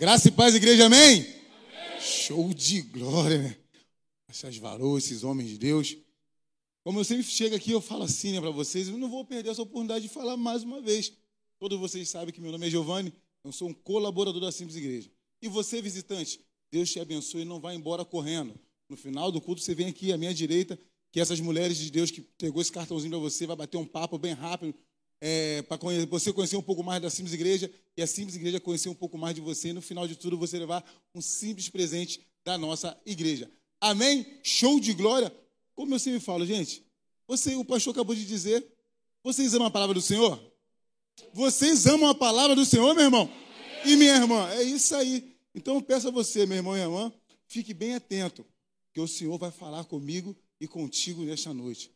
Graça e paz, igreja, amém? amém. Show de glória, né? Essas varoas, esses homens de Deus. Como eu sempre chego aqui, eu falo assim, né, para vocês, eu não vou perder essa oportunidade de falar mais uma vez. Todos vocês sabem que meu nome é Giovanni, eu sou um colaborador da Simples Igreja. E você, visitante, Deus te abençoe e não vá embora correndo. No final do culto, você vem aqui à minha direita, que essas mulheres de Deus que pegou esse cartãozinho para você, vai bater um papo bem rápido, é, para você conhecer um pouco mais da Simples Igreja e a Simples Igreja conhecer um pouco mais de você. E no final de tudo, você levar um simples presente da nossa igreja. Amém? Show de glória. Como eu sempre falo, gente, você, o pastor acabou de dizer, vocês amam a palavra do Senhor? Vocês amam a palavra do Senhor, meu irmão? E minha irmã? É isso aí. Então eu peço a você, meu irmão e irmã, fique bem atento, que o Senhor vai falar comigo e contigo nesta noite.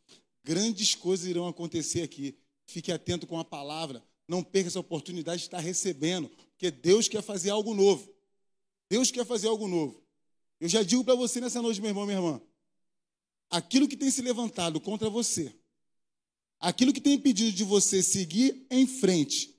Grandes coisas irão acontecer aqui. Fique atento com a palavra. Não perca essa oportunidade de estar recebendo, porque Deus quer fazer algo novo. Deus quer fazer algo novo. Eu já digo para você nessa noite, meu irmão, minha irmã. Aquilo que tem se levantado contra você, aquilo que tem impedido de você seguir em frente,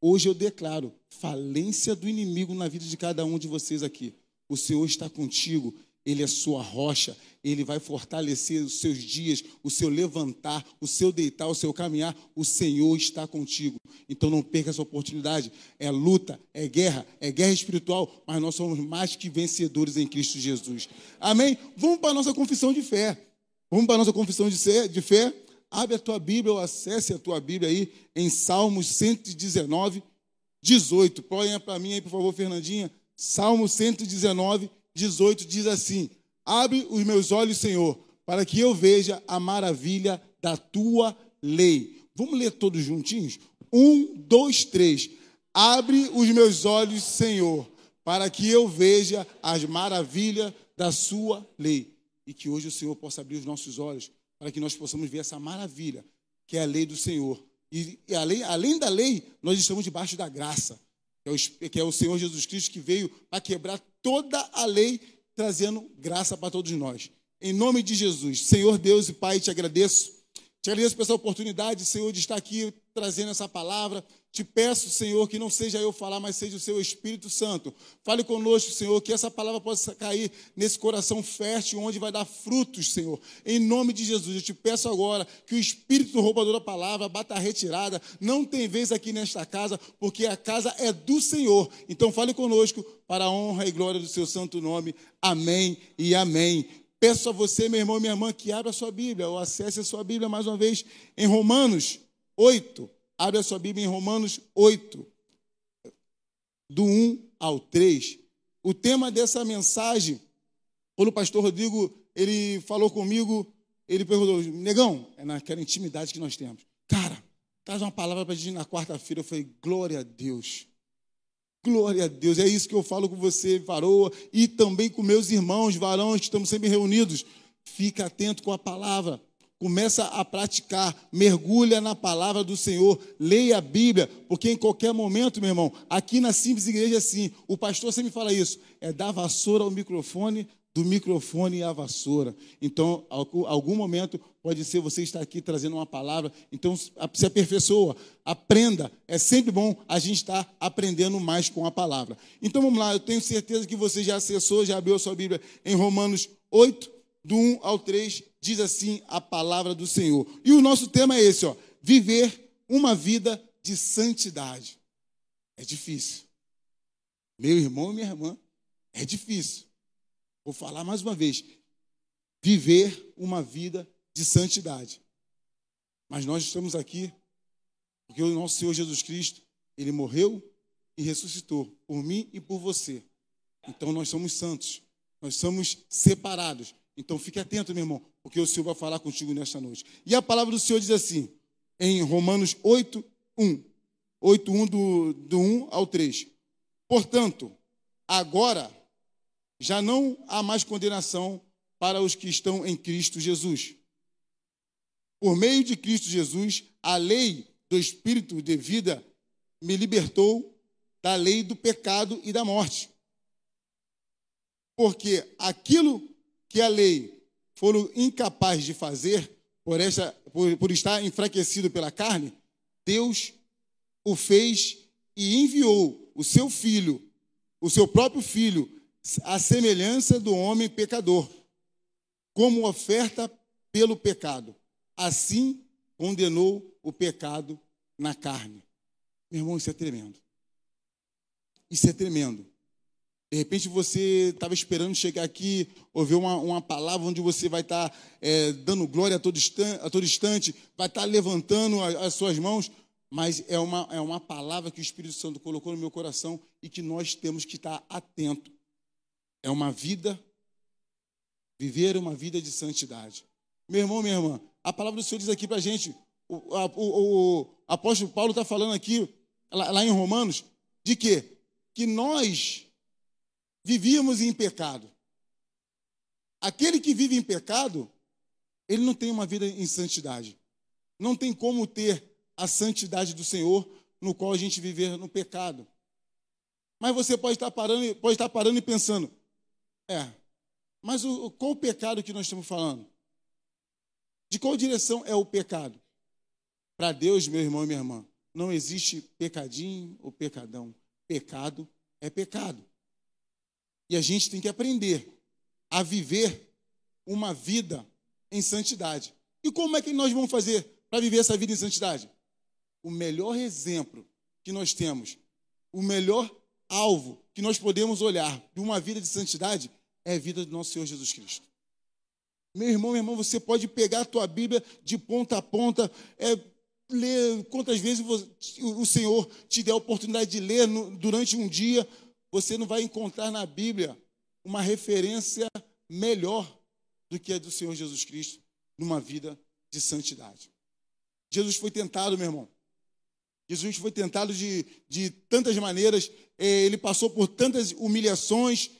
hoje eu declaro falência do inimigo na vida de cada um de vocês aqui. O Senhor está contigo ele é sua rocha, ele vai fortalecer os seus dias, o seu levantar, o seu deitar, o seu caminhar. O Senhor está contigo. Então não perca essa oportunidade. É luta, é guerra, é guerra espiritual, mas nós somos mais que vencedores em Cristo Jesus. Amém? Vamos para a nossa confissão de fé. Vamos para a nossa confissão de fé. Abre a tua Bíblia ou acesse a tua Bíblia aí em Salmos 119, 18. Põe para mim aí, por favor, Fernandinha. Salmo 119, 18 diz assim: Abre os meus olhos, Senhor, para que eu veja a maravilha da tua lei. Vamos ler todos juntinhos? Um, dois, três. Abre os meus olhos, Senhor, para que eu veja as maravilhas da sua lei. E que hoje o Senhor possa abrir os nossos olhos, para que nós possamos ver essa maravilha, que é a lei do Senhor. E, e além, além da lei, nós estamos debaixo da graça que é o Senhor Jesus Cristo que veio para quebrar toda a lei, trazendo graça para todos nós. Em nome de Jesus, Senhor Deus e Pai, te agradeço. Te agradeço por essa oportunidade, Senhor, de estar aqui trazendo essa palavra. Te peço, Senhor, que não seja eu falar, mas seja o seu Espírito Santo. Fale conosco, Senhor, que essa palavra possa cair nesse coração fértil, onde vai dar frutos, Senhor. Em nome de Jesus, eu te peço agora que o Espírito roubador da palavra bata a retirada. Não tem vez aqui nesta casa, porque a casa é do Senhor. Então fale conosco para a honra e glória do seu santo nome. Amém e amém. Peço a você, meu irmão e minha irmã, que abra a sua Bíblia, ou acesse a sua Bíblia mais uma vez em Romanos 8. Abre a sua Bíblia em Romanos 8, do 1 ao 3. O tema dessa mensagem, quando o pastor Rodrigo ele falou comigo, ele perguntou, negão, é naquela intimidade que nós temos. Cara, traz uma palavra para a gente na quarta-feira. Eu falei, glória a Deus. Glória a Deus. É isso que eu falo com você, varoa, e também com meus irmãos varões que estamos sempre reunidos. Fica atento com a palavra. Começa a praticar, mergulha na palavra do Senhor, leia a Bíblia, porque em qualquer momento, meu irmão, aqui na simples igreja é assim, o pastor sempre fala isso, é da vassoura ao microfone, do microfone à vassoura. Então, algum momento pode ser você estar aqui trazendo uma palavra, então se aperfeiçoa, aprenda. É sempre bom a gente estar aprendendo mais com a palavra. Então vamos lá, eu tenho certeza que você já acessou, já abriu a sua Bíblia em Romanos 8, do 1 ao 3, diz assim a palavra do Senhor. E o nosso tema é esse, ó, viver uma vida de santidade. É difícil. Meu irmão e minha irmã, é difícil. Vou falar mais uma vez. Viver uma vida de santidade. Mas nós estamos aqui porque o nosso Senhor Jesus Cristo, ele morreu e ressuscitou por mim e por você. Então nós somos santos. Nós somos separados. Então fique atento, meu irmão, porque o Senhor vai falar contigo nesta noite. E a palavra do Senhor diz assim, em Romanos 8, 1. 8, 1 do, do 1 ao 3. Portanto, agora já não há mais condenação para os que estão em Cristo Jesus. Por meio de Cristo Jesus, a lei do Espírito de vida me libertou da lei do pecado e da morte. Porque aquilo que a lei foram incapaz de fazer por, essa, por, por estar enfraquecido pela carne, Deus o fez e enviou o seu filho o seu próprio filho, à semelhança do homem pecador, como oferta pelo pecado. Assim condenou o pecado na carne. Meu irmão, isso é tremendo. Isso é tremendo. De repente você estava esperando chegar aqui, ouvir uma, uma palavra onde você vai estar tá, é, dando glória a todo, instante, a todo instante, vai estar tá levantando as, as suas mãos, mas é uma, é uma palavra que o Espírito Santo colocou no meu coração e que nós temos que estar atento. É uma vida, viver uma vida de santidade. Meu irmão, minha irmã, a palavra do Senhor diz aqui para a gente, o, o, o, apóstolo Paulo está falando aqui, lá, lá em Romanos, de quê? Que nós vivíamos em pecado. Aquele que vive em pecado, ele não tem uma vida em santidade. Não tem como ter a santidade do Senhor no qual a gente viver no pecado. Mas você pode estar parando, pode estar parando e pensando, é, mas o, qual o pecado que nós estamos falando? De qual direção é o pecado? Para Deus, meu irmão e minha irmã, não existe pecadinho ou pecadão. Pecado é pecado. E a gente tem que aprender a viver uma vida em santidade. E como é que nós vamos fazer para viver essa vida em santidade? O melhor exemplo que nós temos, o melhor alvo que nós podemos olhar de uma vida de santidade é a vida do nosso Senhor Jesus Cristo. Meu irmão, meu irmão, você pode pegar a tua Bíblia de ponta a ponta, é, ler quantas vezes o Senhor te der a oportunidade de ler durante um dia, você não vai encontrar na Bíblia uma referência melhor do que a do Senhor Jesus Cristo numa vida de santidade. Jesus foi tentado, meu irmão. Jesus foi tentado de, de tantas maneiras, é, ele passou por tantas humilhações,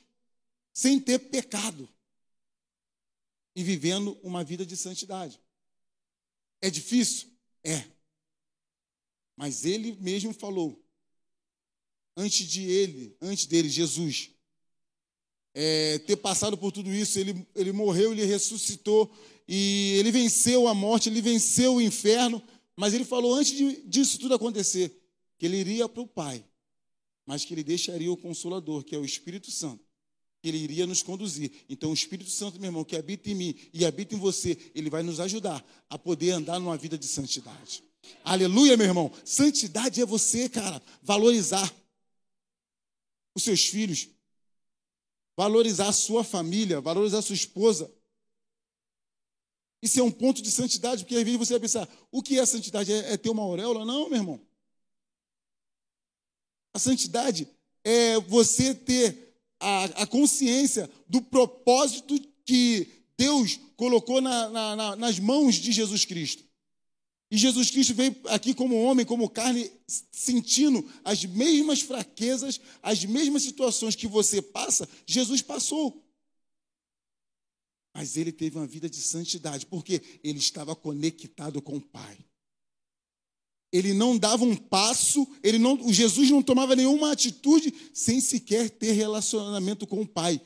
sem ter pecado e vivendo uma vida de santidade. É difícil? É. Mas ele mesmo falou: antes de ele, antes dele, Jesus, é, ter passado por tudo isso, ele, ele morreu, ele ressuscitou e ele venceu a morte, ele venceu o inferno, mas ele falou antes de, disso tudo acontecer, que ele iria para o Pai, mas que ele deixaria o Consolador, que é o Espírito Santo, ele iria nos conduzir. Então, o Espírito Santo, meu irmão, que habita em mim e habita em você, ele vai nos ajudar a poder andar numa vida de santidade. Aleluia, meu irmão. Santidade é você, cara, valorizar os seus filhos, valorizar a sua família, valorizar a sua esposa. Isso é um ponto de santidade, porque às vezes você vai pensar: o que é santidade? É, é ter uma auréola? Não, meu irmão. A santidade é você ter a, a consciência do propósito que Deus colocou na, na, nas mãos de Jesus Cristo. E Jesus Cristo veio aqui como homem, como carne, sentindo as mesmas fraquezas, as mesmas situações que você passa, Jesus passou. Mas ele teve uma vida de santidade, porque ele estava conectado com o Pai. Ele não dava um passo, ele não, o Jesus não tomava nenhuma atitude sem sequer ter relacionamento com o Pai.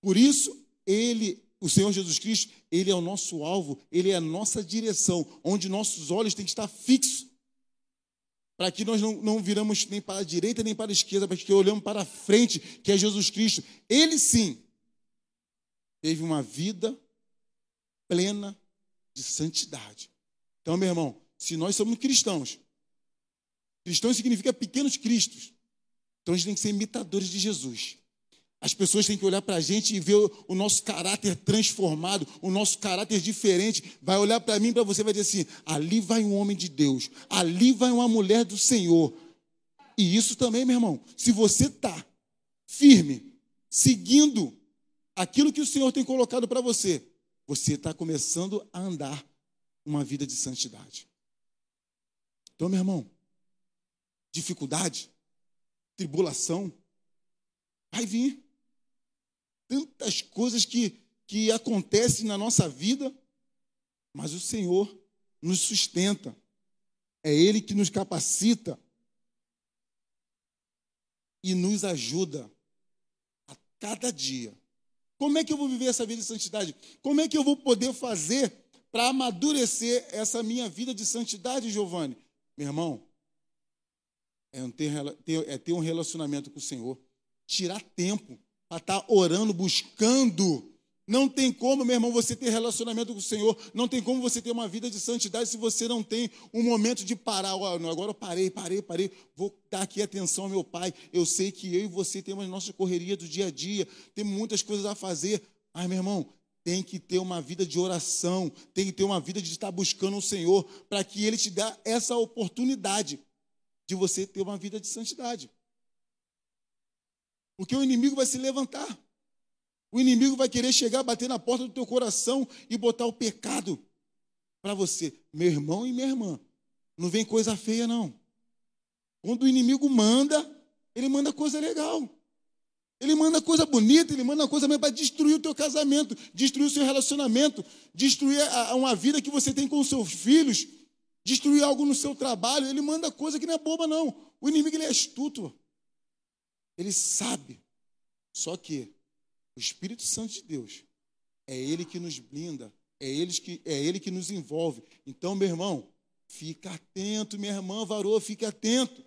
Por isso, ele o Senhor Jesus Cristo, Ele é o nosso alvo, Ele é a nossa direção, onde nossos olhos têm que estar fixos. Para que nós não, não viramos nem para a direita nem para a esquerda, para que olhamos para a frente, que é Jesus Cristo. Ele sim teve uma vida plena de santidade. Então, meu irmão, se nós somos cristãos, cristãos significa pequenos cristos, então a gente tem que ser imitadores de Jesus. As pessoas têm que olhar para a gente e ver o nosso caráter transformado, o nosso caráter diferente. Vai olhar para mim, para você, vai dizer assim: ali vai um homem de Deus, ali vai uma mulher do Senhor. E isso também, meu irmão, se você está firme, seguindo aquilo que o Senhor tem colocado para você, você está começando a andar uma vida de santidade. Então, meu irmão, dificuldade, tribulação, vai vir tantas coisas que, que acontecem na nossa vida, mas o Senhor nos sustenta. É Ele que nos capacita e nos ajuda a cada dia. Como é que eu vou viver essa vida de santidade? Como é que eu vou poder fazer para amadurecer essa minha vida de santidade, Giovanni? Meu irmão, é ter, é ter um relacionamento com o Senhor. Tirar tempo para estar tá orando, buscando. Não tem como, meu irmão, você ter relacionamento com o Senhor. Não tem como você ter uma vida de santidade se você não tem um momento de parar. agora eu parei, parei, parei. Vou dar aqui atenção ao meu Pai. Eu sei que eu e você temos nossa correria do dia a dia. Tem muitas coisas a fazer. Mas, meu irmão, tem que ter uma vida de oração, tem que ter uma vida de estar buscando o Senhor, para que Ele te dê essa oportunidade de você ter uma vida de santidade. Porque o inimigo vai se levantar. O inimigo vai querer chegar, bater na porta do teu coração e botar o pecado para você. Meu irmão e minha irmã, não vem coisa feia, não. Quando o inimigo manda, ele manda coisa legal. Ele manda coisa bonita, ele manda coisa para destruir o teu casamento, destruir o seu relacionamento, destruir uma vida que você tem com os seus filhos, destruir algo no seu trabalho. Ele manda coisa que não é boba, não. O inimigo ele é astuto. Ele sabe. Só que o Espírito Santo de Deus é ele que nos blinda, é ele que, é ele que nos envolve. Então, meu irmão, fica atento, minha irmã varou, fique atento.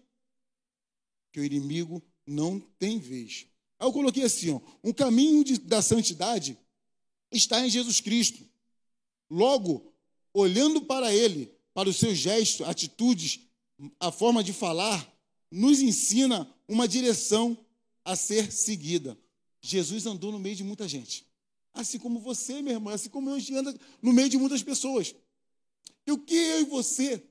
Que o inimigo não tem vez. Aí eu coloquei assim: ó, um caminho de, da santidade está em Jesus Cristo. Logo, olhando para Ele, para os seus gestos, atitudes, a forma de falar, nos ensina uma direção a ser seguida. Jesus andou no meio de muita gente. Assim como você, meu irmão, assim como eu ando no meio de muitas pessoas. E o que eu e você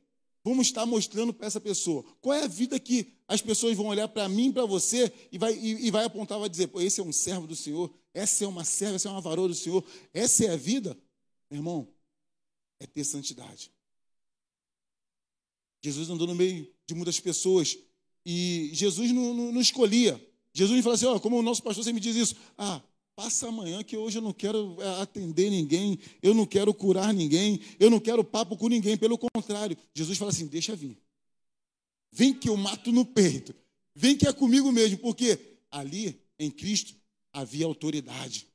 vamos estar mostrando para essa pessoa? Qual é a vida que as pessoas vão olhar para mim, para você, e vai, e, e vai apontar, vai dizer, Pô, esse é um servo do Senhor, essa é uma serva, essa é uma varoa do Senhor, essa é a vida? Meu irmão, é ter santidade. Jesus andou no meio de muitas pessoas e Jesus não, não, não escolhia. Jesus me falou assim: ó, como o nosso pastor sempre diz isso, ah, passa amanhã que hoje eu não quero é, atender ninguém, eu não quero curar ninguém, eu não quero papo com ninguém, pelo contrário. Jesus fala assim: deixa vir. Vem que eu mato no peito. Vem que é comigo mesmo, porque ali em Cristo havia autoridade.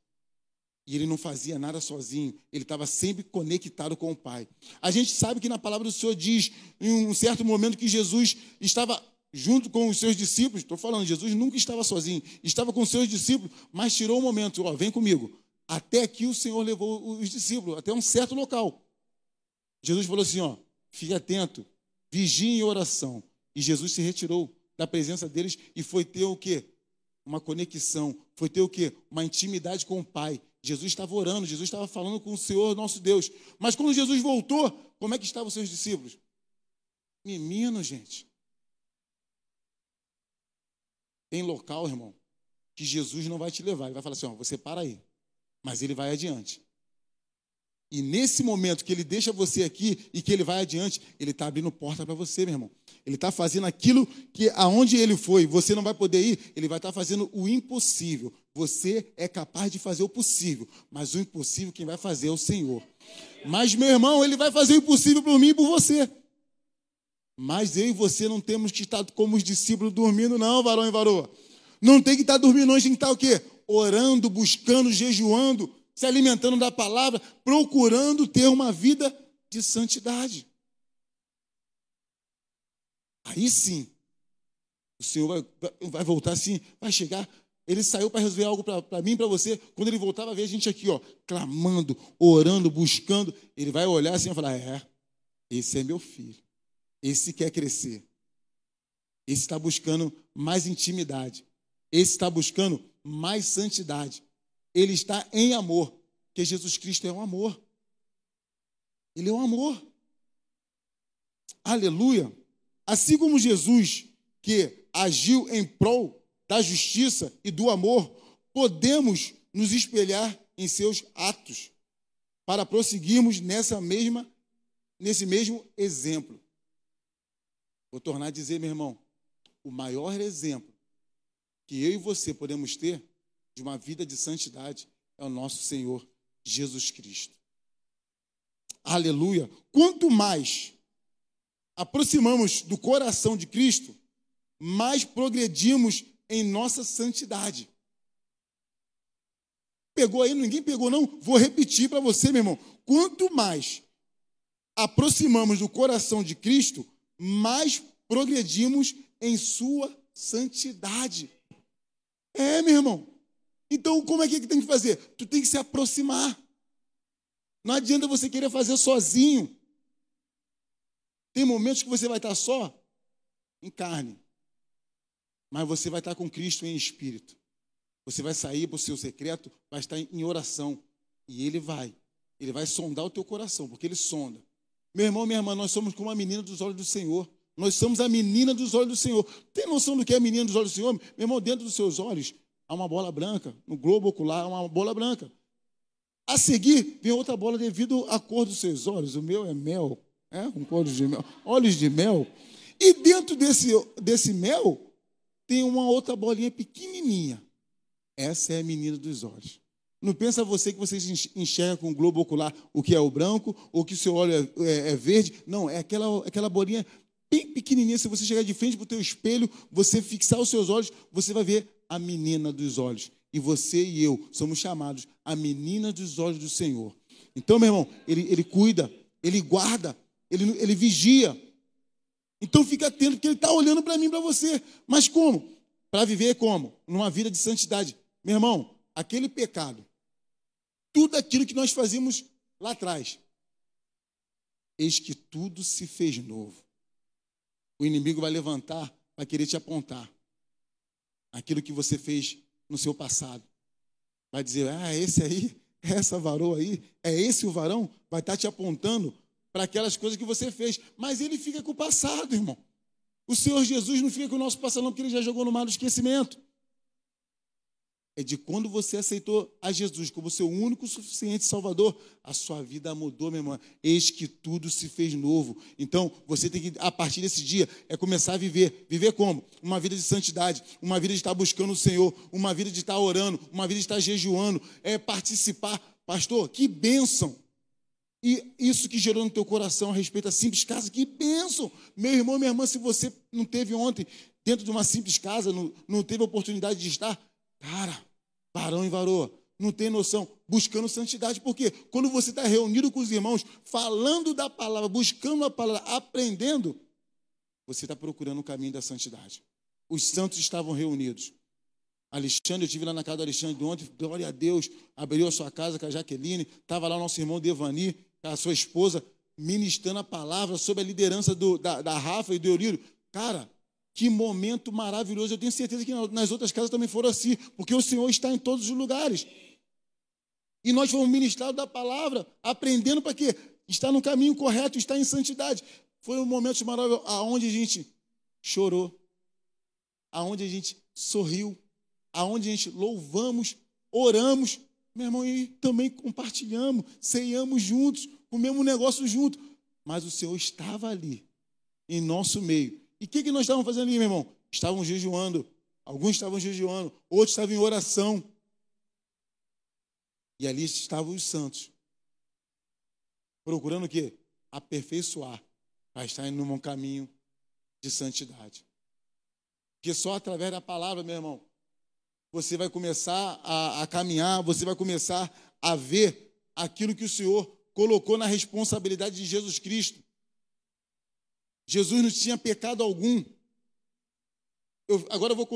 E ele não fazia nada sozinho, ele estava sempre conectado com o Pai. A gente sabe que na palavra do Senhor diz, em um certo momento, que Jesus estava junto com os seus discípulos. Estou falando, Jesus nunca estava sozinho, estava com os seus discípulos, mas tirou um momento: ó, vem comigo. Até aqui o Senhor levou os discípulos, até um certo local. Jesus falou assim: ó, fique atento, vigie em oração. E Jesus se retirou da presença deles e foi ter o quê? Uma conexão, foi ter o quê? Uma intimidade com o Pai. Jesus estava orando, Jesus estava falando com o Senhor, nosso Deus. Mas quando Jesus voltou, como é que estavam os seus discípulos? Menino, gente. Tem local, irmão, que Jesus não vai te levar. Ele vai falar assim: ó, você para aí. Mas ele vai adiante. E nesse momento que ele deixa você aqui e que ele vai adiante, ele está abrindo porta para você, meu irmão. Ele está fazendo aquilo que aonde ele foi, você não vai poder ir, ele vai estar tá fazendo o impossível. Você é capaz de fazer o possível, mas o impossível quem vai fazer é o Senhor. Mas, meu irmão, ele vai fazer o impossível por mim e por você. Mas eu e você não temos que estar como os discípulos dormindo, não, varão e varoa. Não tem que estar dormindo, não, a gente tem que estar o quê? Orando, buscando, jejuando, se alimentando da palavra, procurando ter uma vida de santidade. Aí sim, o Senhor vai, vai voltar assim, vai chegar. Ele saiu para resolver algo para mim, para você. Quando ele voltar, vai ver a gente aqui, ó, clamando, orando, buscando. Ele vai olhar assim e falar: É, esse é meu filho. Esse quer crescer. Esse está buscando mais intimidade. Esse está buscando mais santidade. Ele está em amor, porque Jesus Cristo é um amor. Ele é um amor. Aleluia. Assim como Jesus, que agiu em prol da justiça e do amor, podemos nos espelhar em seus atos para prosseguirmos nessa mesma nesse mesmo exemplo. Vou tornar a dizer, meu irmão, o maior exemplo que eu e você podemos ter de uma vida de santidade é o nosso Senhor Jesus Cristo. Aleluia. Quanto mais aproximamos do coração de Cristo, mais progredimos em nossa santidade. Pegou aí? Ninguém pegou, não? Vou repetir para você, meu irmão. Quanto mais aproximamos do coração de Cristo, mais progredimos em sua santidade. É, meu irmão. Então, como é que tem que fazer? Tu tem que se aproximar. Não adianta você querer fazer sozinho. Tem momentos que você vai estar só em carne, mas você vai estar com Cristo em espírito. Você vai sair para o seu secreto, vai estar em oração. E ele vai. Ele vai sondar o teu coração, porque ele sonda. Meu irmão, minha irmã, nós somos como a menina dos olhos do Senhor. Nós somos a menina dos olhos do Senhor. Tem noção do que é a menina dos olhos do Senhor? Meu irmão, dentro dos seus olhos há uma bola branca. No globo ocular há uma bola branca. A seguir, vem outra bola devido à cor dos seus olhos. O meu é mel, é? Um cor de mel, olhos de mel. E dentro desse, desse mel tem uma outra bolinha pequenininha. Essa é a menina dos olhos. Não pensa você que você enxerga com o globo ocular o que é o branco, ou que o seu olho é, é, é verde. Não, é aquela, aquela bolinha bem pequenininha. Se você chegar de frente para o teu espelho, você fixar os seus olhos, você vai ver a menina dos olhos. E você e eu somos chamados a menina dos olhos do Senhor. Então, meu irmão, ele, ele cuida, ele guarda, ele, ele vigia. Então fica atento, porque ele está olhando para mim, para você. Mas como? Para viver como? Numa vida de santidade. Meu irmão, aquele pecado tudo aquilo que nós fazíamos lá atrás. Eis que tudo se fez novo. O inimigo vai levantar para querer te apontar aquilo que você fez no seu passado. Vai dizer: Ah, esse aí, essa varoa aí, é esse o varão? Vai estar te apontando para aquelas coisas que você fez. Mas ele fica com o passado, irmão. O Senhor Jesus não fica com o nosso passado, não, porque ele já jogou no mar do esquecimento é de quando você aceitou a Jesus como seu único suficiente Salvador, a sua vida mudou, meu irmão. Eis que tudo se fez novo. Então, você tem que, a partir desse dia, é começar a viver. Viver como? Uma vida de santidade, uma vida de estar buscando o Senhor, uma vida de estar orando, uma vida de estar jejuando, é participar. Pastor, que bênção! E isso que gerou no teu coração a respeito da simples casa, que bênção! Meu irmão, minha irmã, se você não teve ontem dentro de uma simples casa, não, não teve oportunidade de estar, Cara, varão e varoa, não tem noção, buscando santidade. Por quê? Quando você está reunido com os irmãos, falando da palavra, buscando a palavra, aprendendo, você está procurando o caminho da santidade. Os santos estavam reunidos. Alexandre, eu estive lá na casa do Alexandre ontem, glória a Deus, abriu a sua casa com a Jaqueline, estava lá o nosso irmão Devani, a sua esposa, ministrando a palavra sobre a liderança do, da, da Rafa e do Eurírio. Cara, que momento maravilhoso. Eu tenho certeza que nas outras casas também foram assim, porque o Senhor está em todos os lugares. E nós fomos ministrados da palavra, aprendendo para quê? Estar no caminho correto, estar em santidade. Foi um momento maravilhoso aonde a gente chorou, aonde a gente sorriu, aonde a gente louvamos, oramos, meu irmão, e também compartilhamos, ceiamos juntos, comemos um negócio junto. Mas o Senhor estava ali, em nosso meio, e o que, que nós estávamos fazendo ali, meu irmão? Estávamos jejuando. Alguns estavam jejuando, outros estavam em oração. E ali estavam os santos. Procurando o quê? Aperfeiçoar. Para estar em um caminho de santidade. Porque só através da palavra, meu irmão, você vai começar a, a caminhar, você vai começar a ver aquilo que o Senhor colocou na responsabilidade de Jesus Cristo. Jesus não tinha pecado algum. Eu, agora eu vou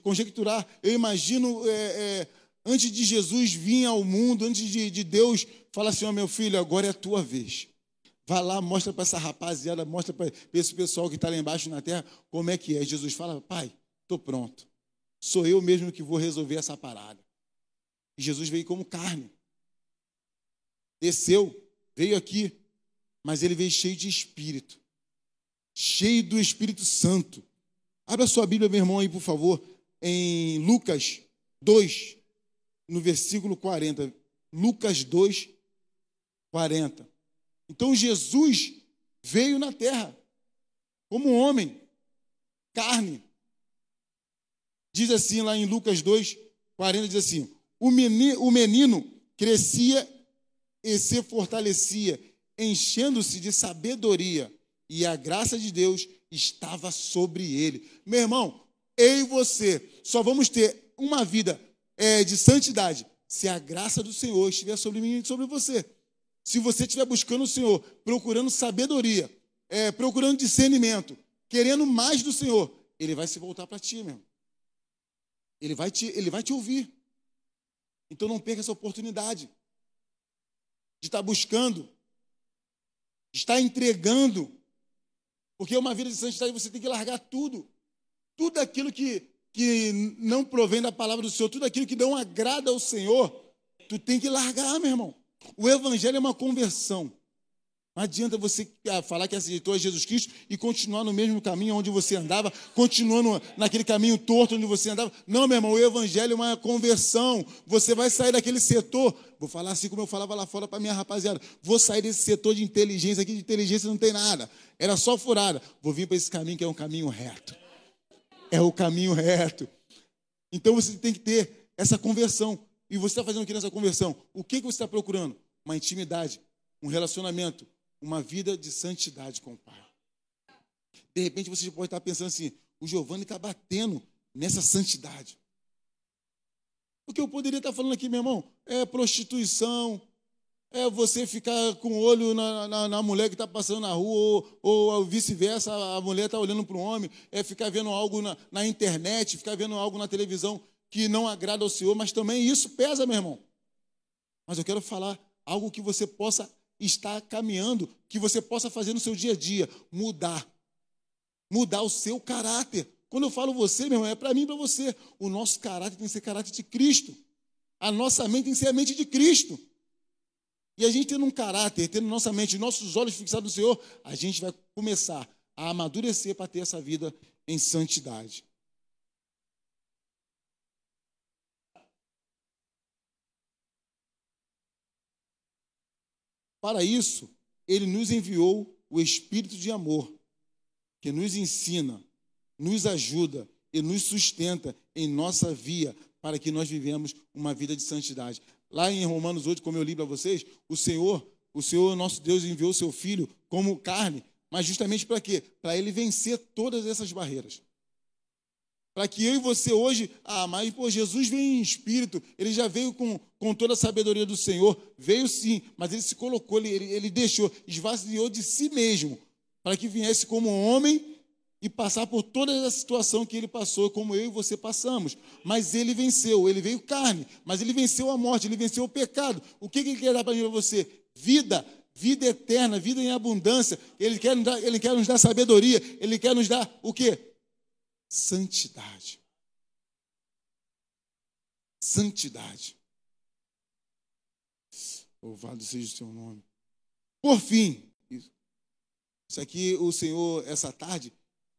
conjecturar. Eu imagino, é, é, antes de Jesus vir ao mundo, antes de, de Deus falar assim: oh, meu filho, agora é a tua vez. Vá lá, mostra para essa rapaziada, mostra para esse pessoal que está lá embaixo na terra como é que é. Jesus fala: Pai, estou pronto. Sou eu mesmo que vou resolver essa parada. E Jesus veio como carne. Desceu, veio aqui, mas ele veio cheio de espírito cheio do Espírito Santo. Abra sua Bíblia, meu irmão, aí, por favor, em Lucas 2, no versículo 40. Lucas 2, 40. Então Jesus veio na terra como homem, carne. Diz assim lá em Lucas 2, 40, diz assim: o menino, o menino crescia e se fortalecia, enchendo-se de sabedoria e a graça de Deus estava sobre ele. Meu irmão, eu e você só vamos ter uma vida é, de santidade se a graça do Senhor estiver sobre mim e sobre você. Se você estiver buscando o Senhor, procurando sabedoria, é, procurando discernimento, querendo mais do Senhor, ele vai se voltar para ti, meu. Ele vai te, ele vai te ouvir. Então não perca essa oportunidade de estar buscando, de estar entregando. Porque uma vida de santidade você tem que largar tudo. Tudo aquilo que, que não provém da palavra do Senhor, tudo aquilo que não agrada ao Senhor, tu tem que largar, meu irmão. O evangelho é uma conversão. Não adianta você ah, falar que aceitou a Jesus Cristo e continuar no mesmo caminho onde você andava, continuando naquele caminho torto onde você andava. Não, meu irmão, o Evangelho é uma conversão. Você vai sair daquele setor. Vou falar assim como eu falava lá fora para minha rapaziada. Vou sair desse setor de inteligência. Aqui de inteligência não tem nada. Era só furada. Vou vir para esse caminho que é um caminho reto. É o caminho reto. Então você tem que ter essa conversão. E você está fazendo o que nessa conversão? O que, que você está procurando? Uma intimidade, um relacionamento uma vida de santidade com o Pai. De repente você pode estar pensando assim: o Giovanni está batendo nessa santidade. Porque eu poderia estar falando aqui, meu irmão, é prostituição, é você ficar com o olho na, na, na mulher que está passando na rua, ou, ou vice-versa, a mulher está olhando para o homem, é ficar vendo algo na, na internet, ficar vendo algo na televisão que não agrada ao Senhor, mas também isso pesa, meu irmão. Mas eu quero falar algo que você possa está caminhando, que você possa fazer no seu dia a dia, mudar. Mudar o seu caráter. Quando eu falo você, meu irmão, é para mim e para você. O nosso caráter tem que ser caráter de Cristo. A nossa mente tem que ser a mente de Cristo. E a gente tendo um caráter, tendo nossa mente, nossos olhos fixados no Senhor, a gente vai começar a amadurecer para ter essa vida em santidade. Para isso, ele nos enviou o Espírito de amor, que nos ensina, nos ajuda e nos sustenta em nossa via para que nós vivemos uma vida de santidade. Lá em Romanos 8, como eu li para vocês, o Senhor, o Senhor nosso Deus enviou o seu filho como carne, mas justamente para quê? Para ele vencer todas essas barreiras. Para que eu e você hoje, ah, mas pô, Jesus vem em espírito, ele já veio com, com toda a sabedoria do Senhor, veio sim, mas ele se colocou, ele, ele deixou, esvaziou de si mesmo, para que viesse como homem e passar por toda essa situação que ele passou, como eu e você passamos. Mas ele venceu, ele veio carne, mas ele venceu a morte, ele venceu o pecado. O que, que ele quer dar para mim e para você? Vida, vida eterna, vida em abundância. Ele quer, dar, ele quer nos dar sabedoria, ele quer nos dar o quê? Santidade. Santidade. Louvado seja o seu nome. Por fim, isso aqui o Senhor, essa tarde,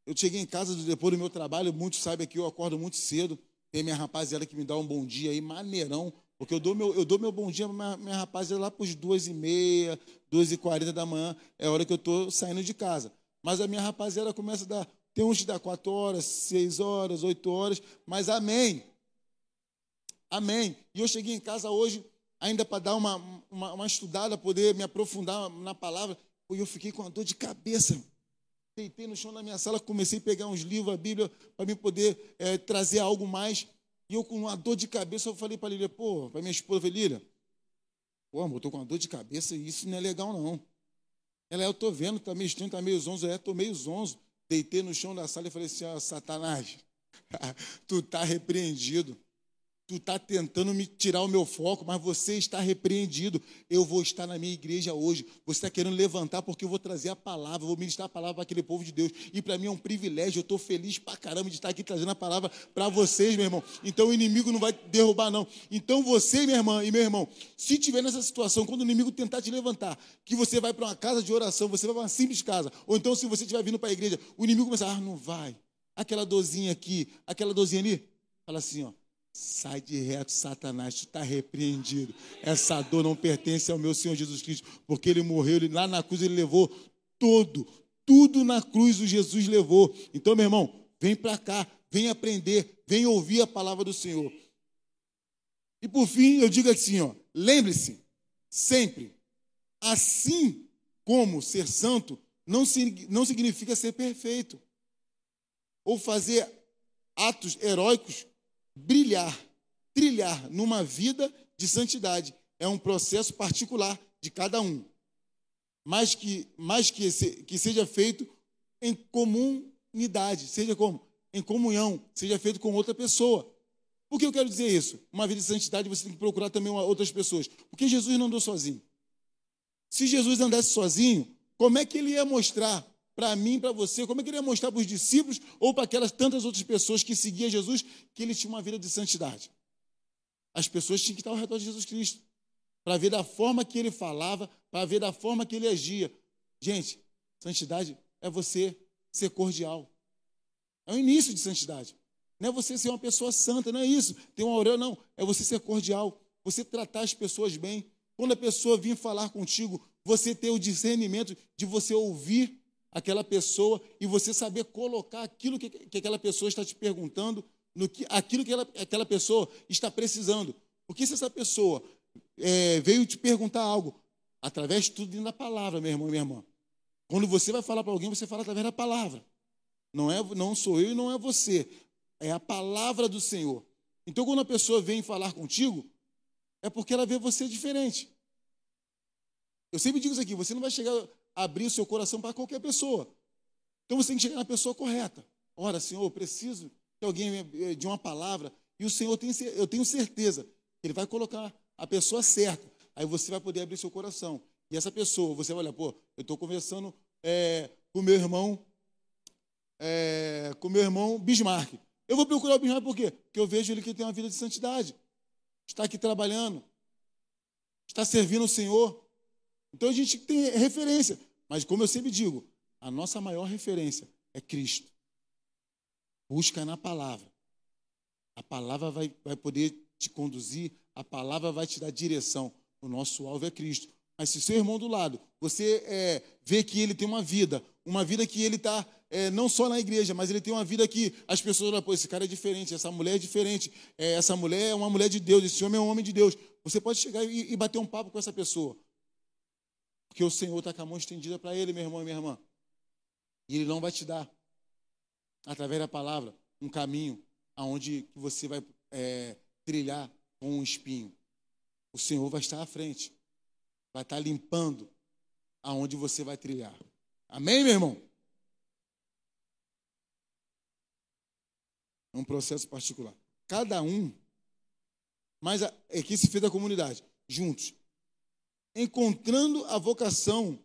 eu cheguei em casa depois do meu trabalho, muitos sabem que eu acordo muito cedo. Tem minha rapaziada que me dá um bom dia aí, maneirão. Porque eu dou meu, eu dou meu bom dia para minha, minha rapaziada lá para as duas e meia, duas e quarenta da manhã. É a hora que eu estou saindo de casa. Mas a minha rapaziada começa a dar tem uns que dá quatro horas, seis horas, oito horas, mas amém. Amém. E eu cheguei em casa hoje, ainda para dar uma, uma, uma, estudada, poder me aprofundar na palavra, e eu fiquei com uma dor de cabeça. Deitei no chão da minha sala, comecei a pegar uns livros, a Bíblia, para me poder é, trazer algo mais. E eu com uma dor de cabeça, eu falei para Lília, pô, para minha esposa, eu falei, Lília, pô, amor, eu tô com uma dor de cabeça e isso não é legal, não. Ela, eu tô vendo, tá meio estranho, tá meio zonzo. É, tô meio zonzo. Deitei no chão da sala e falei assim: ó, Satanás, tu está repreendido. Tu está tentando me tirar o meu foco, mas você está repreendido. Eu vou estar na minha igreja hoje. Você está querendo levantar porque eu vou trazer a palavra, vou ministrar a palavra para aquele povo de Deus. E para mim é um privilégio. Eu estou feliz para caramba de estar aqui trazendo a palavra para vocês, meu irmão. Então o inimigo não vai derrubar, não. Então você, minha irmã e meu irmão, se tiver nessa situação, quando o inimigo tentar te levantar, que você vai para uma casa de oração, você vai para uma simples casa, ou então se você estiver vindo para a igreja, o inimigo começa, ah, não vai. Aquela dorzinha aqui, aquela dorzinha ali, fala assim, ó Sai de reto, Satanás, tu está repreendido. Essa dor não pertence ao meu Senhor Jesus Cristo, porque ele morreu, ele, lá na cruz ele levou tudo, tudo na cruz o Jesus levou. Então, meu irmão, vem para cá, vem aprender, vem ouvir a palavra do Senhor. E por fim, eu digo assim, ó, lembre-se, sempre, assim como ser santo não, não significa ser perfeito ou fazer atos heróicos brilhar, trilhar numa vida de santidade. É um processo particular de cada um. Mas que, mas que, que seja feito em comunidade, seja como? em comunhão, seja feito com outra pessoa. Por que eu quero dizer isso? Uma vida de santidade você tem que procurar também outras pessoas. Porque Jesus não andou sozinho. Se Jesus andasse sozinho, como é que ele ia mostrar para mim, para você, como é que ele ia mostrar para os discípulos ou para aquelas tantas outras pessoas que seguiam Jesus que ele tinha uma vida de santidade? As pessoas tinham que estar ao redor de Jesus Cristo para ver da forma que ele falava, para ver da forma que ele agia. Gente, santidade é você ser cordial. É o início de santidade. Não é você ser uma pessoa santa, não é isso. Tem uma orelha, não. É você ser cordial. Você tratar as pessoas bem. Quando a pessoa vir falar contigo, você ter o discernimento de você ouvir aquela pessoa e você saber colocar aquilo que, que aquela pessoa está te perguntando, no que, aquilo que ela, aquela pessoa está precisando. Porque se essa pessoa é, veio te perguntar algo, através de tudo da palavra, meu irmão e minha irmã. Quando você vai falar para alguém, você fala através da palavra. Não, é, não sou eu e não é você. É a palavra do Senhor. Então, quando a pessoa vem falar contigo, é porque ela vê você diferente. Eu sempre digo isso aqui: você não vai chegar abrir o seu coração para qualquer pessoa. Então, você tem que chegar na pessoa correta. Ora, Senhor, eu preciso de alguém eh, de uma palavra. E o Senhor, tem, eu tenho certeza que Ele vai colocar a pessoa certa. Aí você vai poder abrir seu coração. E essa pessoa, você vai olhar, pô, eu estou conversando é, com meu irmão, é, com meu irmão Bismarck. Eu vou procurar o Bismarck por quê? Porque eu vejo ele que tem uma vida de santidade. Está aqui trabalhando. Está servindo o Senhor. Então a gente tem referência. Mas como eu sempre digo, a nossa maior referência é Cristo. Busca na palavra. A palavra vai, vai poder te conduzir, a palavra vai te dar direção. O nosso alvo é Cristo. Mas se seu irmão do lado, você é, vê que ele tem uma vida, uma vida que ele está é, não só na igreja, mas ele tem uma vida que as pessoas falam, pô, esse cara é diferente, essa mulher é diferente, é, essa mulher é uma mulher de Deus, esse homem é um homem de Deus. Você pode chegar e, e bater um papo com essa pessoa. Porque o Senhor está com a mão estendida para ele, meu irmão e minha irmã. E ele não vai te dar, através da palavra, um caminho aonde você vai é, trilhar com um espinho. O Senhor vai estar à frente, vai estar limpando aonde você vai trilhar. Amém, meu irmão? É um processo particular. Cada um, mas aqui se fez da comunidade, juntos, encontrando a vocação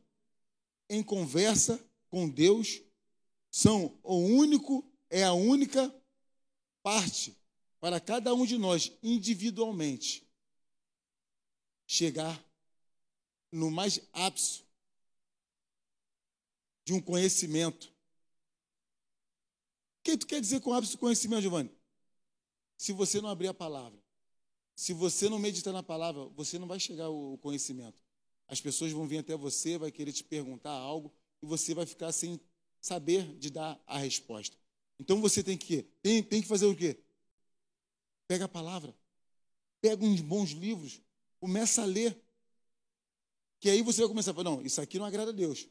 em conversa com Deus, são o único, é a única parte para cada um de nós individualmente chegar no mais ápice de um conhecimento. O que tu quer dizer com ápice de conhecimento, Giovanni? Se você não abrir a palavra, se você não meditar na palavra, você não vai chegar ao conhecimento. As pessoas vão vir até você, vai querer te perguntar algo e você vai ficar sem saber de dar a resposta. Então você tem que tem, tem que fazer o quê? Pega a palavra, pega uns bons livros, começa a ler. Que aí você vai começar a falar, não, isso aqui não agrada a Deus.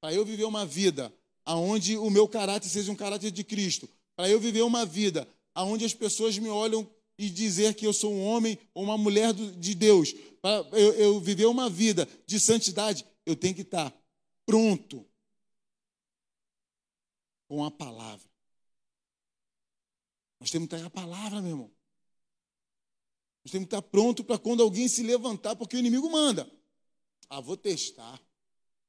Para eu viver uma vida onde o meu caráter seja um caráter de Cristo, para eu viver uma vida onde as pessoas me olham e dizer que eu sou um homem ou uma mulher de Deus, para eu, eu viver uma vida de santidade, eu tenho que estar pronto com a palavra. Nós temos que estar a palavra, meu irmão. Nós temos que estar pronto para quando alguém se levantar, porque o inimigo manda. Ah, vou testar.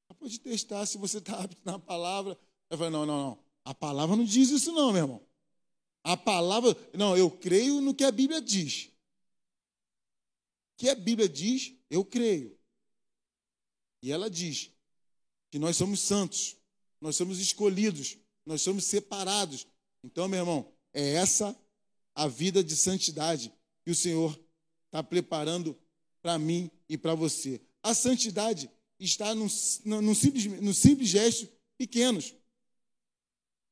Ah, pode testar se você está apto na palavra. Eu falei, não, não, não. A palavra não diz isso, não, meu irmão. A palavra, não, eu creio no que a Bíblia diz. O que a Bíblia diz, eu creio. E ela diz que nós somos santos, nós somos escolhidos, nós somos separados. Então, meu irmão, é essa a vida de santidade que o Senhor está preparando para mim e para você. A santidade está no, no, simples, no simples gesto pequenos.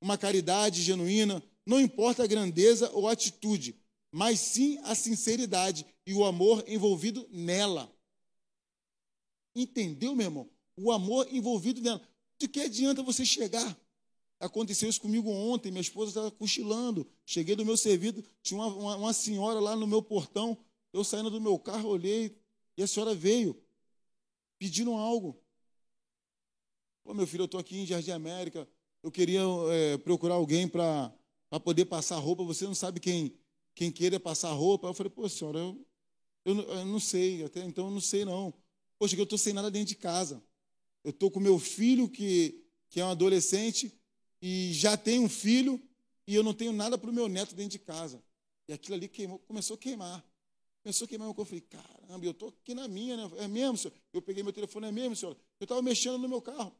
Uma caridade genuína, não importa a grandeza ou a atitude, mas sim a sinceridade e o amor envolvido nela. Entendeu, meu irmão? O amor envolvido nela. De que adianta você chegar? Aconteceu isso comigo ontem, minha esposa estava cochilando. Cheguei do meu serviço, tinha uma, uma, uma, senhora lá no meu portão. Eu saindo do meu carro, olhei e a senhora veio pedindo algo. Pô, meu filho, eu estou aqui em Jardim América. Eu queria é, procurar alguém para para poder passar roupa, você não sabe quem, quem queira passar roupa. Eu falei, pô, senhora, eu, eu, eu não sei, até então eu não sei não. Poxa, que eu estou sem nada dentro de casa. Eu estou com meu filho, que, que é um adolescente, e já tem um filho, e eu não tenho nada para o meu neto dentro de casa. E aquilo ali queimou, começou a queimar. Começou a queimar meu corpo. Eu falei, caramba, eu estou aqui na minha, né? É mesmo, senhor? Eu peguei meu telefone, é mesmo, senhor? Eu estava mexendo no meu carro.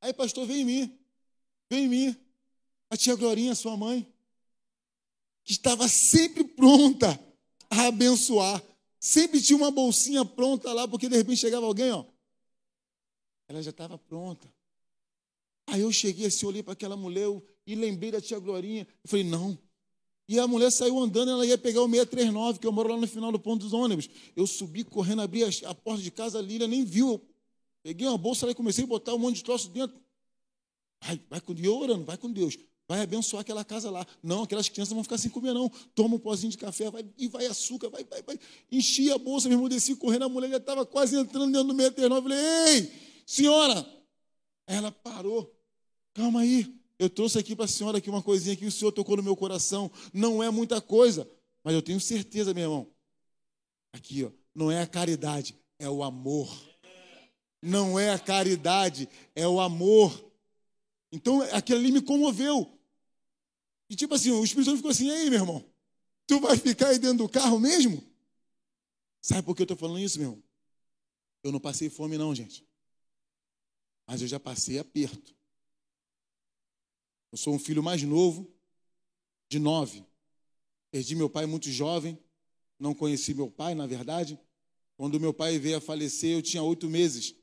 Aí, pastor, vem em mim. Vem em mim. A tia Glorinha, sua mãe, que estava sempre pronta a abençoar. Sempre tinha uma bolsinha pronta lá, porque de repente chegava alguém, ó. Ela já estava pronta. Aí eu cheguei assim, olhei para aquela mulher e lembrei da tia Glorinha. Eu falei, não. E a mulher saiu andando, ela ia pegar o 639, que eu moro lá no final do ponto dos ônibus. Eu subi correndo, abri a, porta de casa, a Lília nem viu. peguei uma bolsa lá e comecei a botar um monte de troço dentro. Vai, vai com Deus, orando, vai com Deus. Vai abençoar aquela casa lá. Não, aquelas crianças vão ficar sem comer, não. Toma um pozinho de café, vai, e vai açúcar, vai, vai, vai. Enchi a bolsa, meu irmão, desci correndo, a mulher já estava quase entrando dentro do 639. Eu falei, ei, senhora! Ela parou. Calma aí. Eu trouxe aqui para a senhora aqui uma coisinha que o senhor tocou no meu coração. Não é muita coisa, mas eu tenho certeza, meu irmão. Aqui, ó, não é a caridade, é o amor. Não é a caridade, é o amor. Então, aquilo ali me comoveu. E tipo assim, o Espírito Santo ficou assim, ei, meu irmão, tu vai ficar aí dentro do carro mesmo? Sabe por que eu estou falando isso, meu irmão? Eu não passei fome, não, gente. Mas eu já passei aperto. Eu sou um filho mais novo, de nove. Perdi meu pai muito jovem, não conheci meu pai, na verdade. Quando meu pai veio a falecer, eu tinha oito meses.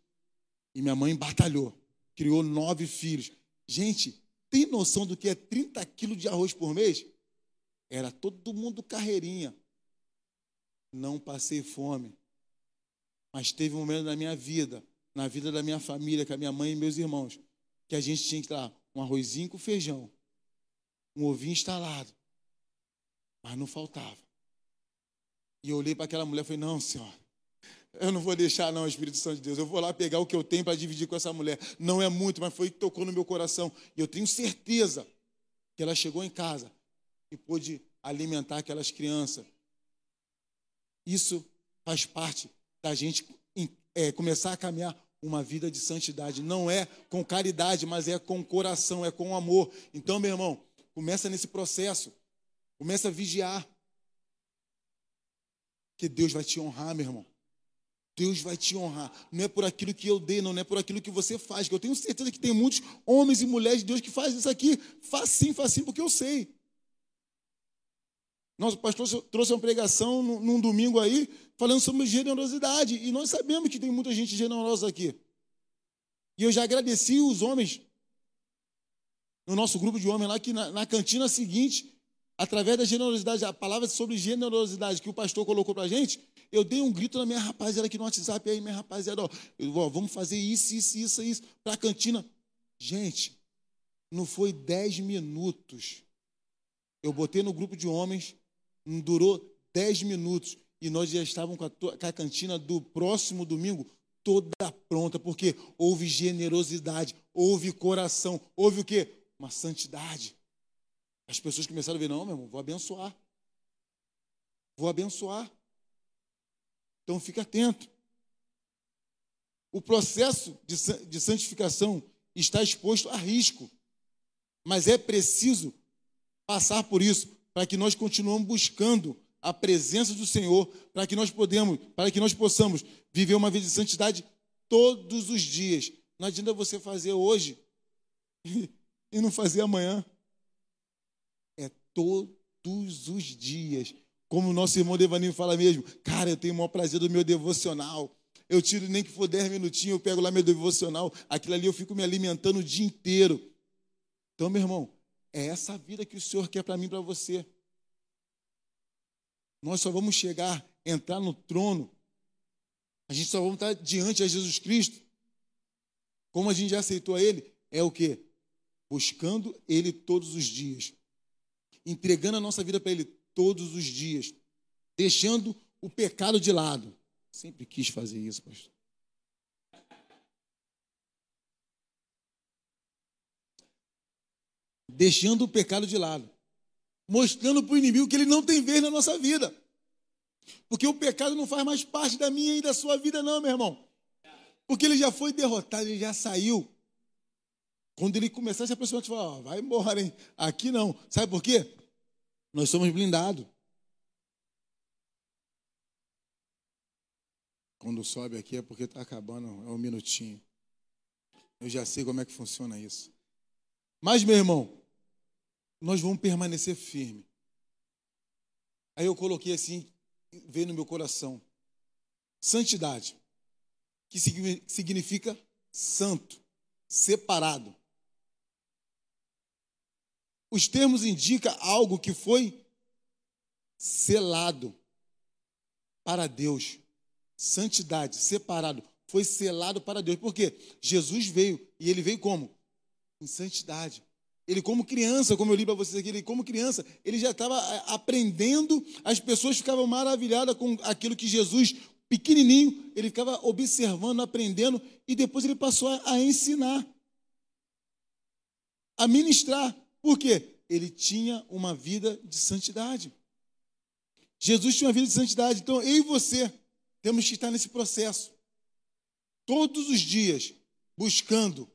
E minha mãe batalhou, criou nove filhos. Gente, tem noção do que é 30 quilos de arroz por mês? Era todo mundo carreirinha. Não passei fome. Mas teve um momento na minha vida, na vida da minha família, com a minha mãe e meus irmãos, que a gente tinha que estar um arrozinho com feijão, um ovinho instalado. Mas não faltava. E eu olhei para aquela mulher e falei: Não, senhora, eu não vou deixar, não, Espírito Santo de Deus. Eu vou lá pegar o que eu tenho para dividir com essa mulher. Não é muito, mas foi que tocou no meu coração. E eu tenho certeza que ela chegou em casa e pôde alimentar aquelas crianças. Isso faz parte da gente é, começar a caminhar uma vida de santidade. Não é com caridade, mas é com coração, é com amor. Então, meu irmão, começa nesse processo. Começa a vigiar. Que Deus vai te honrar, meu irmão. Deus vai te honrar. Não é por aquilo que eu dei, não, não é por aquilo que você faz. Que eu tenho certeza que tem muitos homens e mulheres de Deus que fazem isso aqui. Facinho, facinho, porque eu sei. Nosso pastor trouxe uma pregação num domingo aí, falando sobre generosidade. E nós sabemos que tem muita gente generosa aqui. E eu já agradeci os homens, no nosso grupo de homens lá, que na, na cantina seguinte, através da generosidade, a palavra sobre generosidade que o pastor colocou para a gente, eu dei um grito na minha rapaziada aqui no WhatsApp, aí minha rapaziada, ó, ó vamos fazer isso, isso, isso, isso, para a cantina. Gente, não foi dez minutos. Eu botei no grupo de homens, não durou dez minutos e nós já estávamos com a, com a cantina do próximo domingo toda pronta, porque houve generosidade, houve coração, houve o quê? Uma santidade. As pessoas começaram a ver, não, meu irmão, vou abençoar. Vou abençoar. Então fique atento. O processo de, santificação está exposto a risco, mas é preciso passar por isso para que nós continuemos buscando a presença do Senhor, para que nós podemos, para que nós possamos viver uma vida de santidade todos os dias. Não adianta você fazer hoje e não fazer amanhã. É todos os dias. Como o nosso irmão Devaninho fala mesmo, cara, eu tenho o maior prazer do meu devocional. Eu tiro nem que for 10 minutinhos, eu pego lá meu devocional, aquilo ali eu fico me alimentando o dia inteiro. Então, meu irmão, é essa vida que o Senhor quer para mim e para você. Nós só vamos chegar, entrar no trono, a gente só vamos estar diante de Jesus Cristo, como a gente já aceitou a Ele, é o que? Buscando Ele todos os dias, entregando a nossa vida para Ele todos os dias, deixando o pecado de lado. Sempre quis fazer isso, pastor. deixando o pecado de lado, mostrando para o inimigo que ele não tem vez na nossa vida. Porque o pecado não faz mais parte da minha e da sua vida, não, meu irmão. Porque ele já foi derrotado, ele já saiu. Quando ele começar a se aproximar, você fala, vai embora, hein? Aqui não. Sabe por quê? Nós somos blindados. Quando sobe aqui é porque está acabando, é um minutinho. Eu já sei como é que funciona isso. Mas, meu irmão, nós vamos permanecer firme. Aí eu coloquei assim, veio no meu coração. Santidade, que significa santo, separado. Os termos indicam algo que foi selado para Deus. Santidade, separado, foi selado para Deus. Por quê? Jesus veio e ele veio como? Em santidade. Ele, como criança, como eu li para vocês aqui, ele, como criança, ele já estava aprendendo, as pessoas ficavam maravilhadas com aquilo que Jesus, pequenininho, ele ficava observando, aprendendo, e depois ele passou a, a ensinar, a ministrar. Por quê? Ele tinha uma vida de santidade. Jesus tinha uma vida de santidade. Então, eu e você temos que estar nesse processo. Todos os dias, buscando.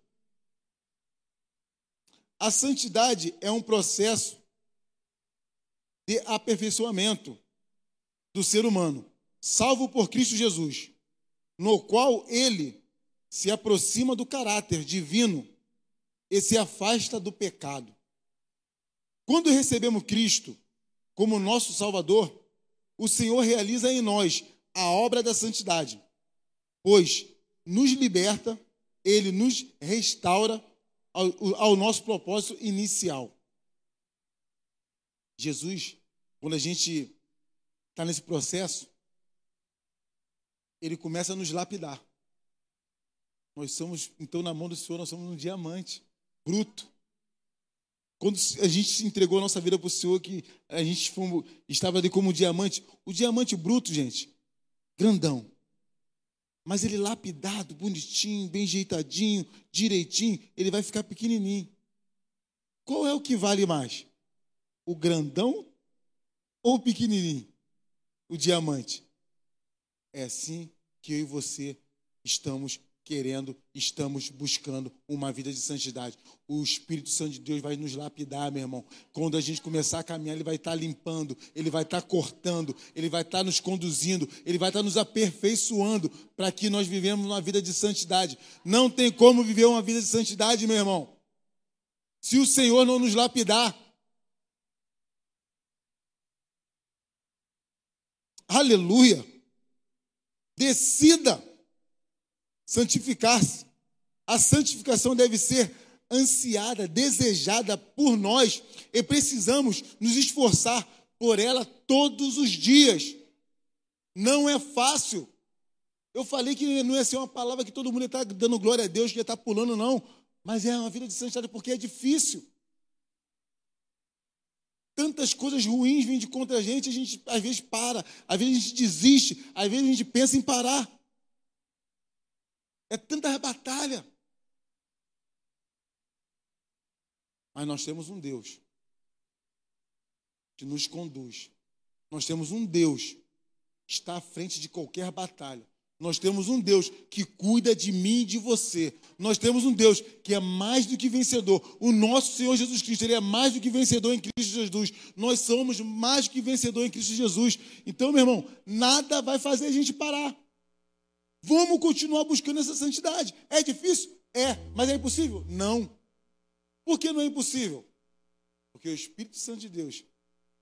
A santidade é um processo de aperfeiçoamento do ser humano, salvo por Cristo Jesus, no qual ele se aproxima do caráter divino e se afasta do pecado. Quando recebemos Cristo como nosso Salvador, o Senhor realiza em nós a obra da santidade, pois nos liberta, ele nos restaura ao, ao nosso propósito inicial. Jesus, quando a gente está nesse processo, ele começa a nos lapidar. Nós somos, então, na mão do Senhor, nós somos um diamante bruto. Quando a gente entregou a nossa vida para o Senhor, que a gente fomos, estava ali como um diamante, o diamante bruto, gente, grandão. Mas ele lapidado, bonitinho, bem jeitadinho, direitinho, ele vai ficar pequenininho. Qual é o que vale mais? O grandão ou o pequenininho? O diamante. É assim que eu e você estamos querendo, estamos buscando uma vida de santidade. O Espírito Santo de Deus vai nos lapidar, meu irmão. Quando a gente começar a caminhar, Ele vai estar limpando, Ele vai estar cortando, Ele vai estar nos conduzindo, Ele vai estar nos aperfeiçoando para que nós vivemos uma vida de santidade. Não tem como viver uma vida de santidade, meu irmão, se o Senhor não nos lapidar. Aleluia! Decida santificar-se. A santificação deve ser ansiada, desejada por nós e precisamos nos esforçar por ela todos os dias. Não é fácil. Eu falei que não ia ser uma palavra que todo mundo está dando glória a Deus, que ia estar tá pulando, não. Mas é uma vida de santidade porque é difícil. Tantas coisas ruins vêm de contra a gente, a gente às vezes para, às vezes a gente desiste, às vezes a gente pensa em parar. É tanta batalha. Mas nós temos um Deus que nos conduz. Nós temos um Deus que está à frente de qualquer batalha. Nós temos um Deus que cuida de mim e de você. Nós temos um Deus que é mais do que vencedor. O nosso Senhor Jesus Cristo, ele é mais do que vencedor em Cristo Jesus. Nós somos mais do que vencedor em Cristo Jesus. Então, meu irmão, nada vai fazer a gente parar. Vamos continuar buscando essa santidade. É difícil? É. Mas é impossível? Não. Por que não é impossível? Porque o Espírito Santo de Deus,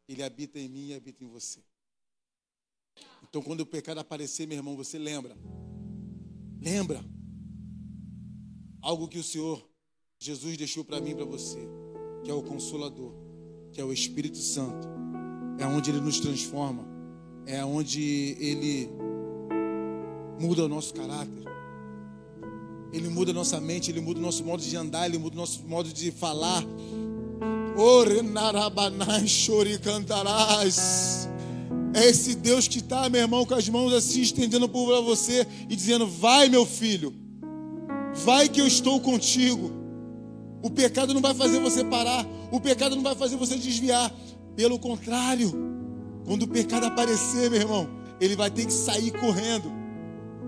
ele habita em mim e habita em você. Então, quando o pecado aparecer, meu irmão, você lembra. Lembra. Algo que o Senhor Jesus deixou para mim e para você, que é o Consolador, que é o Espírito Santo. É onde ele nos transforma. É onde ele muda o nosso caráter. Ele muda a nossa mente, ele muda o nosso modo de andar, ele muda o nosso modo de falar. cantarás. É esse Deus que está, meu irmão, com as mãos assim, estendendo para você e dizendo: Vai, meu filho, vai que eu estou contigo. O pecado não vai fazer você parar. O pecado não vai fazer você desviar. Pelo contrário, quando o pecado aparecer, meu irmão, ele vai ter que sair correndo.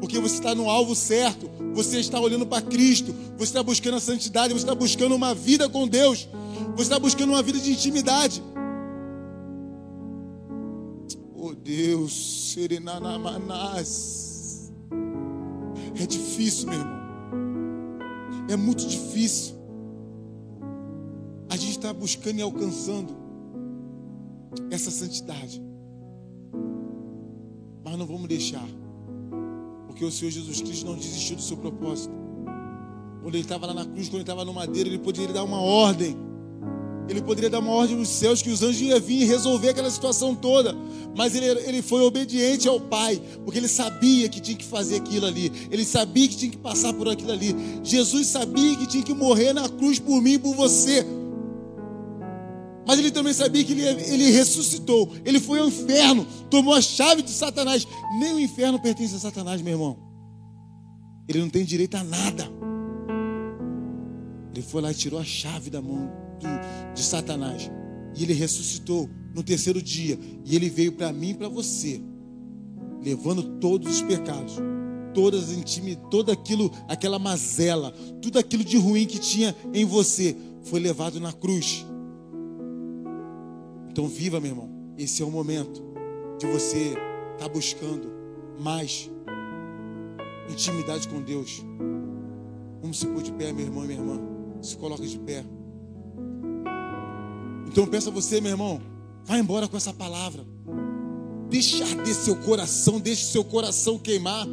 Porque você está no alvo certo. Você está olhando para Cristo. Você está buscando a santidade. Você está buscando uma vida com Deus. Você está buscando uma vida de intimidade. Oh Deus, Serenanamanás. É difícil, meu irmão. É muito difícil. A gente está buscando e alcançando essa santidade. Mas não vamos deixar. Porque o Senhor Jesus Cristo não desistiu do seu propósito. Quando ele estava lá na cruz, quando ele estava no madeiro, ele poderia dar uma ordem. Ele poderia dar uma ordem nos céus que os anjos iam vir e resolver aquela situação toda. Mas ele, ele foi obediente ao Pai, porque ele sabia que tinha que fazer aquilo ali. Ele sabia que tinha que passar por aquilo ali. Jesus sabia que tinha que morrer na cruz por mim e por você. Mas ele também sabia que ele, ele ressuscitou. Ele foi ao inferno, tomou a chave de Satanás. Nem o inferno pertence a Satanás, meu irmão. Ele não tem direito a nada. Ele foi lá e tirou a chave da mão do, de Satanás. E ele ressuscitou no terceiro dia. E ele veio para mim e para você, levando todos os pecados, todas as intimidades, todo aquilo, aquela mazela, tudo aquilo de ruim que tinha em você, foi levado na cruz. Então viva, meu irmão. Esse é o momento de você estar tá buscando mais intimidade com Deus. Vamos se pôr de pé, meu irmão e minha irmã. Se coloca de pé. Então peça você, meu irmão, vá embora com essa palavra. Deixa arder seu coração, deixe seu coração queimar.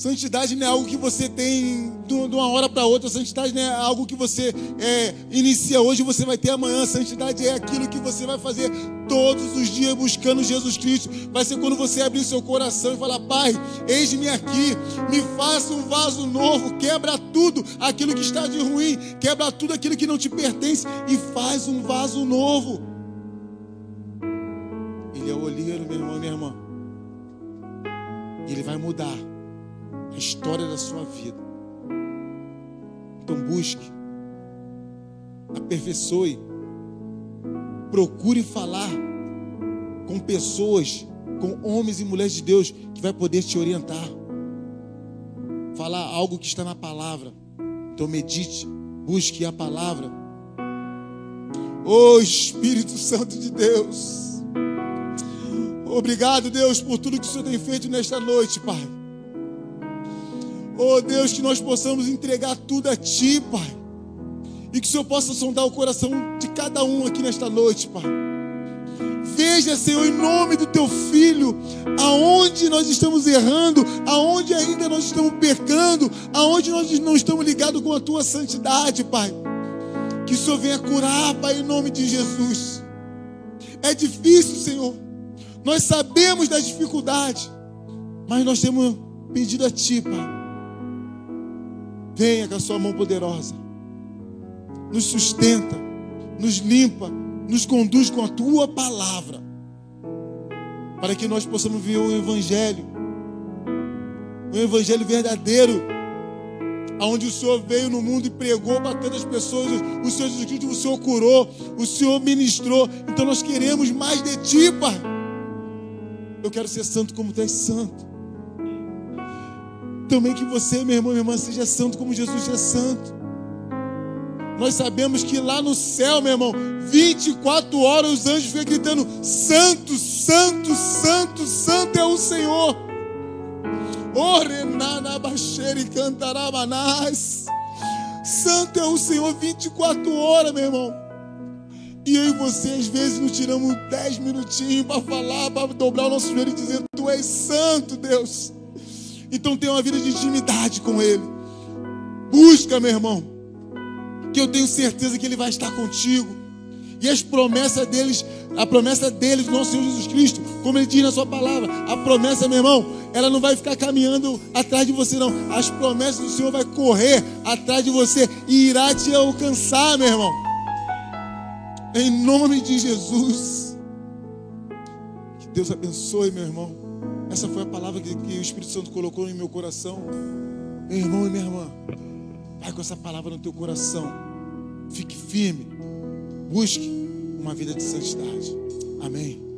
Santidade não é algo que você tem de uma hora para outra. Santidade não é algo que você é, inicia hoje e você vai ter amanhã. Santidade é aquilo que você vai fazer todos os dias buscando Jesus Cristo. Vai ser quando você abrir seu coração e falar: Pai, eis-me aqui, me faça um vaso novo, quebra tudo aquilo que está de ruim, quebra tudo aquilo que não te pertence e faz um vaso novo. Ele é o olheiro, meu irmão, minha irmã. Ele vai mudar a história da sua vida. Então busque, aperfeiçoe, procure falar com pessoas, com homens e mulheres de Deus que vai poder te orientar. Falar algo que está na palavra. Então medite, busque a palavra. Oh Espírito Santo de Deus. Obrigado, Deus, por tudo que o Senhor tem feito nesta noite, Pai. Oh Deus, que nós possamos entregar tudo a Ti, Pai. E que o Senhor possa sondar o coração de cada um aqui nesta noite, Pai. Veja, Senhor, em nome do Teu Filho, aonde nós estamos errando, aonde ainda nós estamos pecando, aonde nós não estamos ligados com a Tua santidade, Pai. Que o Senhor venha curar, Pai, em nome de Jesus. É difícil, Senhor. Nós sabemos das dificuldades, mas nós temos pedido a Ti, Pai Venha com a sua mão poderosa. Nos sustenta, nos limpa, nos conduz com a tua palavra. Para que nós possamos ver o evangelho. O evangelho verdadeiro. Onde o Senhor veio no mundo e pregou para tantas pessoas. O Senhor Jesus Cristo, o Senhor curou, o Senhor ministrou. Então nós queremos mais de ti, Pai. Eu quero ser santo como tu és santo também que você, meu irmão, minha irmã, seja santo como Jesus é santo. Nós sabemos que lá no céu, meu irmão, 24 horas os anjos ficam gritando: Santo, Santo, Santo, Santo é o Senhor. Orenana baixeira e cantarabanás. Santo é o Senhor 24 horas, meu irmão. E eu e você, às vezes, nos tiramos 10 minutinhos para falar, para dobrar o nosso joelho e dizer: Tu és santo, Deus. Então tenha uma vida de intimidade com Ele. Busca, meu irmão, que eu tenho certeza que Ele vai estar contigo. E as promessas deles, a promessa deles, nosso Senhor Jesus Cristo, como Ele diz na Sua palavra, a promessa, meu irmão, ela não vai ficar caminhando atrás de você, não. As promessas do Senhor vai correr atrás de você e irá te alcançar, meu irmão. Em nome de Jesus. Que Deus abençoe, meu irmão. Essa foi a palavra que, que o Espírito Santo colocou em meu coração. Meu irmão e minha irmã, vai com essa palavra no teu coração. Fique firme. Busque uma vida de santidade. Amém.